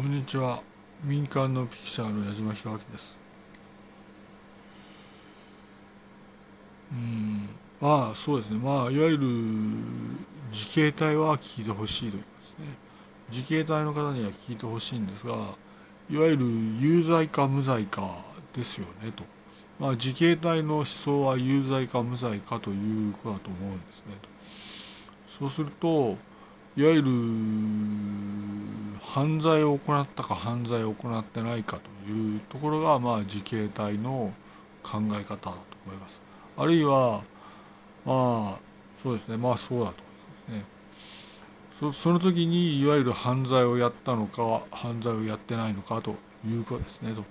こんにちは。民間のピクチャーの矢島弘明です。うん。まあそうですね。まあいわゆる自警隊は聞いてほしいと言いうですね。自警隊の方には聞いてほしいんですがいわゆる有罪か無罪かですよねと、まあ、自警隊の思想は有罪か無罪かということだと思うんですねと。そうするといわゆる犯罪を行ったか犯罪を行ってないかというところがまあ自警隊の考え方だと思います。あるいはまあそうですねまあそうだと思いますね。そその時にいわゆる犯罪をやったのか犯罪をやってないのかということですねと。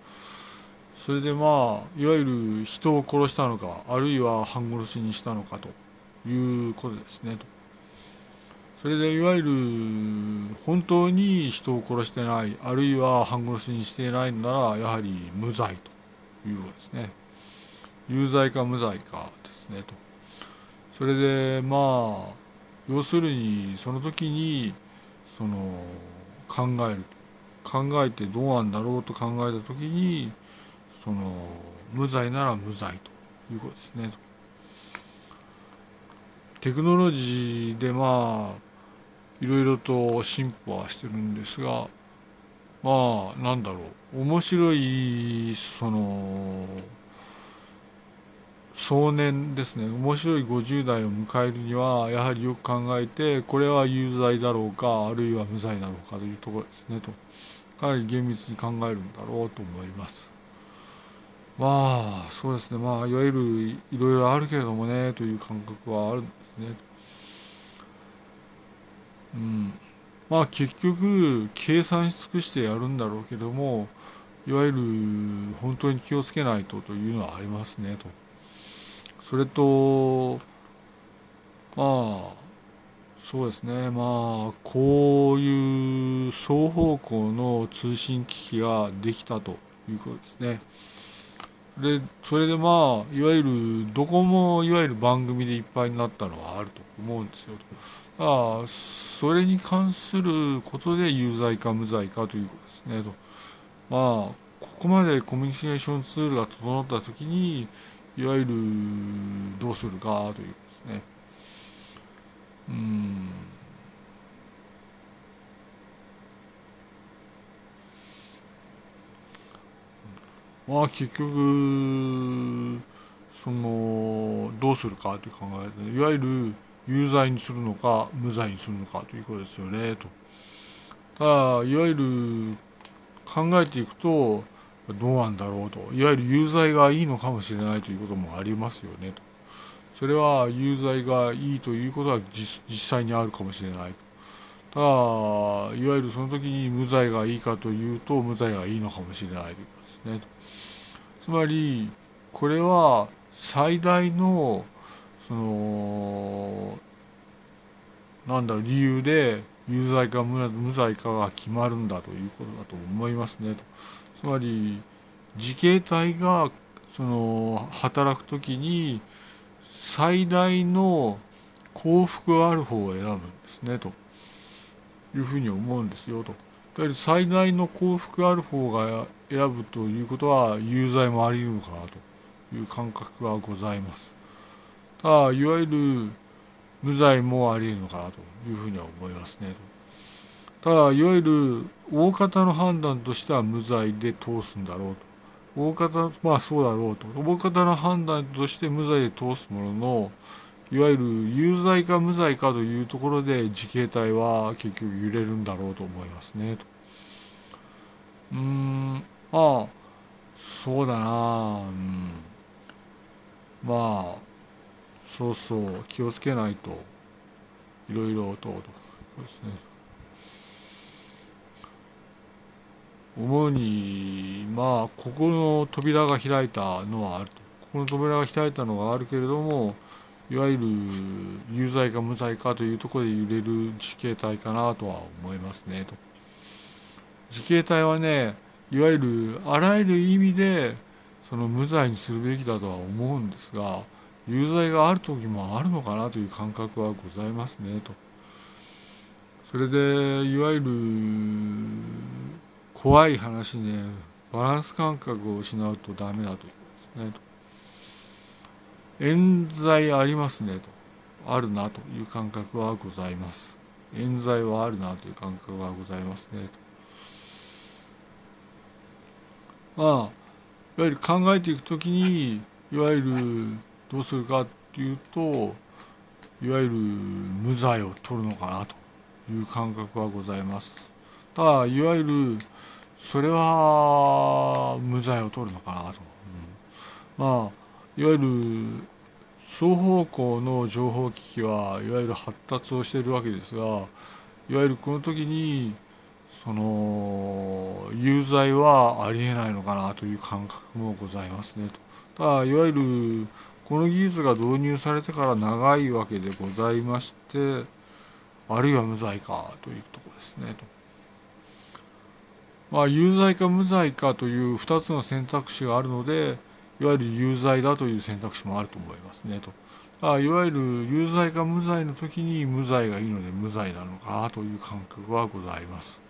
それでまあいわゆる人を殺したのかあるいは半殺しにしたのかということですねと。それでいわゆる本当に人を殺してないあるいは半殺しにしていないならやはり無罪ということですね。有罪か無罪かですねと。それでまあ要するにその時にその考える。考えてどうなんだろうと考えた時にその無罪なら無罪ということですねテクノロジーでまあいろいろと進歩はしてるんですがまあなんだろう。面白いその壮年ですね。面白い50代を迎えるにはやはりよく考えてこれは有罪だろうかあるいは無罪だろうかというところですねとかなり厳密に考えるんだろうと思います。まあそうですね。まあいわゆるいろいろあるけれどもねという感覚はあるんですね。うん、まあ結局計算し尽くしてやるんだろうけどもいわゆる本当に気をつけないとというのはありますねと。それとまあそうですねまあこういう双方向の通信機器ができたということですね。でそれでまあいわゆるどこもいわゆる番組でいっぱいになったのはあると思うんですよ。あそれに関することで有罪か無罪かということですねと。まあここまでコミュニケーションツールが整った時にいわゆるどうするかということですね。うんまあ結局そのどうするかという考えいわゆる有罪にするのか無罪にするのかということですよねと。ただいわゆる考えていくとどうなんだろうといわゆる有罪がいいのかもしれないということもありますよねと。それは有罪がいいということは実際にあるかもしれないただいわゆるその時に無罪がいいかというと無罪がいいのかもしれないということですねつまりこれは最大のそのなんだ理由で有罪か無罪かが決まるんだということだと思いますねつまり自警隊がその働く時に最大の幸福がある方を選ぶんですねというふうに思うんですよと。やはり最大の幸福ある方が選ぶということは有罪もあり得るのかなという感覚がございます。あいわゆる無罪もありえるのかなというふうには思いますね。ただいわゆる大方の判断としては無罪で通すんだろうと。大方まあそうだろうと。大方の判断として無罪で通すもののいわゆる有罪か無罪かというところで自警隊は結局揺れるんだろうと思いますね。とうんまあそうだなうんまあそうそう気をつけないと。いろいろとそうですね。主にまあここの扉が開いたのはあると。ここの扉が開いたのがあるけれどもいわゆる有罪か無罪かというところで揺れる自警隊かなとは思いますねと。自警隊はねいわゆるあらゆる意味でその無罪にするべきだとは思うんですが有罪がある時もあるのかなという感覚はございますねと。それでいわゆる怖い話ねバランス感覚を失うとダメだとですね冤罪ありますねと。あるなという感覚はございます。冤罪はあるなという感覚はございますねと。まあいわゆる考えていくときにいわゆるどうするかっていうといわゆる無罪を取るのかなという感覚はございます。ただいわゆるそれは無罪を取るのかなと、うん、まあいわゆる双方向の情報機器はいわゆる発達をしているわけですがいわゆるこの時にその有罪はありえないのかなという感覚もございますねと。ただいわゆるこの技術が導入されてから長いわけでございましてあるいは無罪かというとこですねと。まあ有罪か無罪かという2つの選択肢があるのでいわゆる有罪だという選択肢もあると思いますねと。あいわゆる有罪か無罪の時に無罪がいいので無罪なのかという感覚はございます。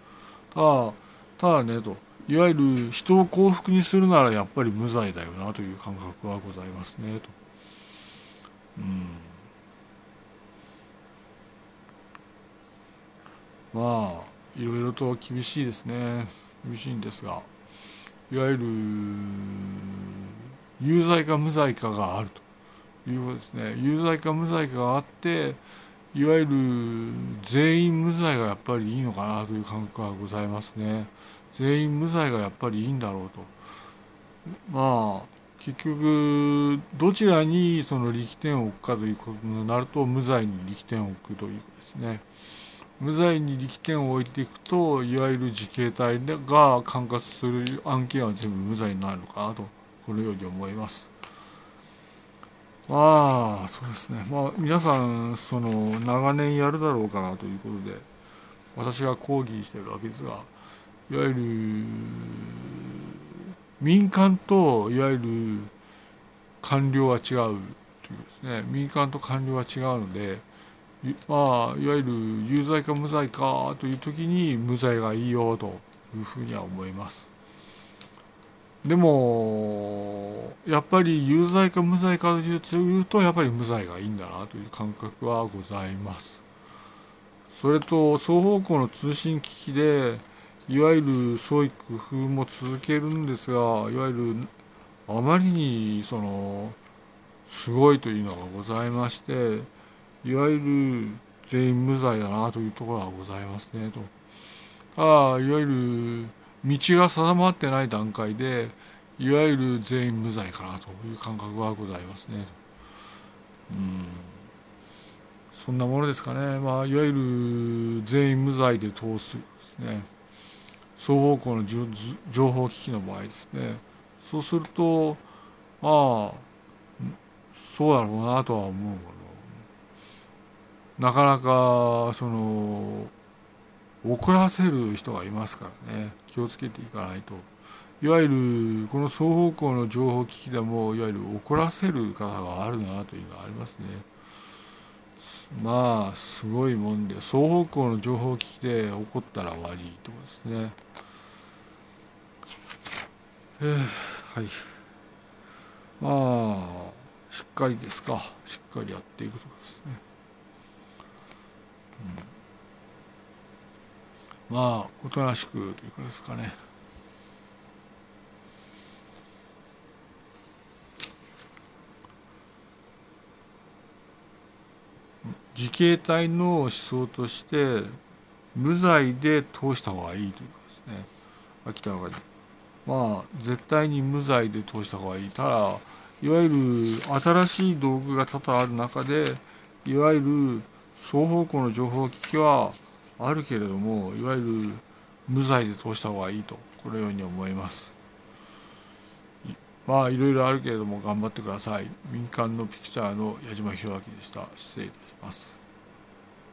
ただただねといわゆる人を幸福にするならやっぱり無罪だよなという感覚はございますねと。まあいろいろと厳しいですね。厳しいんですがいわゆる有罪か無罪かがあると。いうことですね。有罪か無罪かがあっていわゆる全員無罪がやっぱりいいのかなという感覚がございますね。全員無罪がやっぱりいいんだろうと。まあ結局どちらにその力点を置くかということになると無罪に力点を置くということですね無罪に力点を置いていくといわゆる自警隊が管轄する案件は全部無罪になるのかなとこのように思います。まあそうですねまあ皆さんその長年やるだろうかなということで私が講義してるわけですがいわゆる民間といわゆる官僚は違うというですね民間と官僚は違うのでまあいわゆる有罪か無罪かという時に無罪がいいよというふうには思います。でもやっぱり有罪か無罪かというとやっぱり無罪がいいんだなという感覚はございます。それと双方向の通信機器でいわゆる創意工夫も続けるんですがいわゆるあまりにそのすごいというのがございましていわゆる全員無罪だなというところがございますねと。ああいわゆる道が定まってない段階でいわゆる全員無罪かなという感覚はございますね。うんそんなものですかね、まあ、いわゆる全員無罪で通すですね双方向の情報機器の場合ですね。そうするとまあそうだろうなとは思うもの。なかなかその怒らせる人がいますからね。気をつけていかないと。いわゆるこの双方向の情報機器でもいわゆる怒らせる方があるなというのがありますね。まあすごいもんで双方向の情報機器で怒ったら終わりとこですね。えー、はい。まあしっかりですか。しっかりやっていくとですね、うん。まあおとなしくというかですかね。自警隊の思想として無罪で通した方がいいというかですね。秋田がまあ絶対に無罪で通した方がいい。ただいわゆる新しい道具が多々ある中でいわゆる双方向の情報機器はあるけれどもいわゆる無罪で通した方がいいとこのように思います。まあいろいろあるけれども頑張ってください。民間のピクチャーの矢島弘明でした。失礼いたします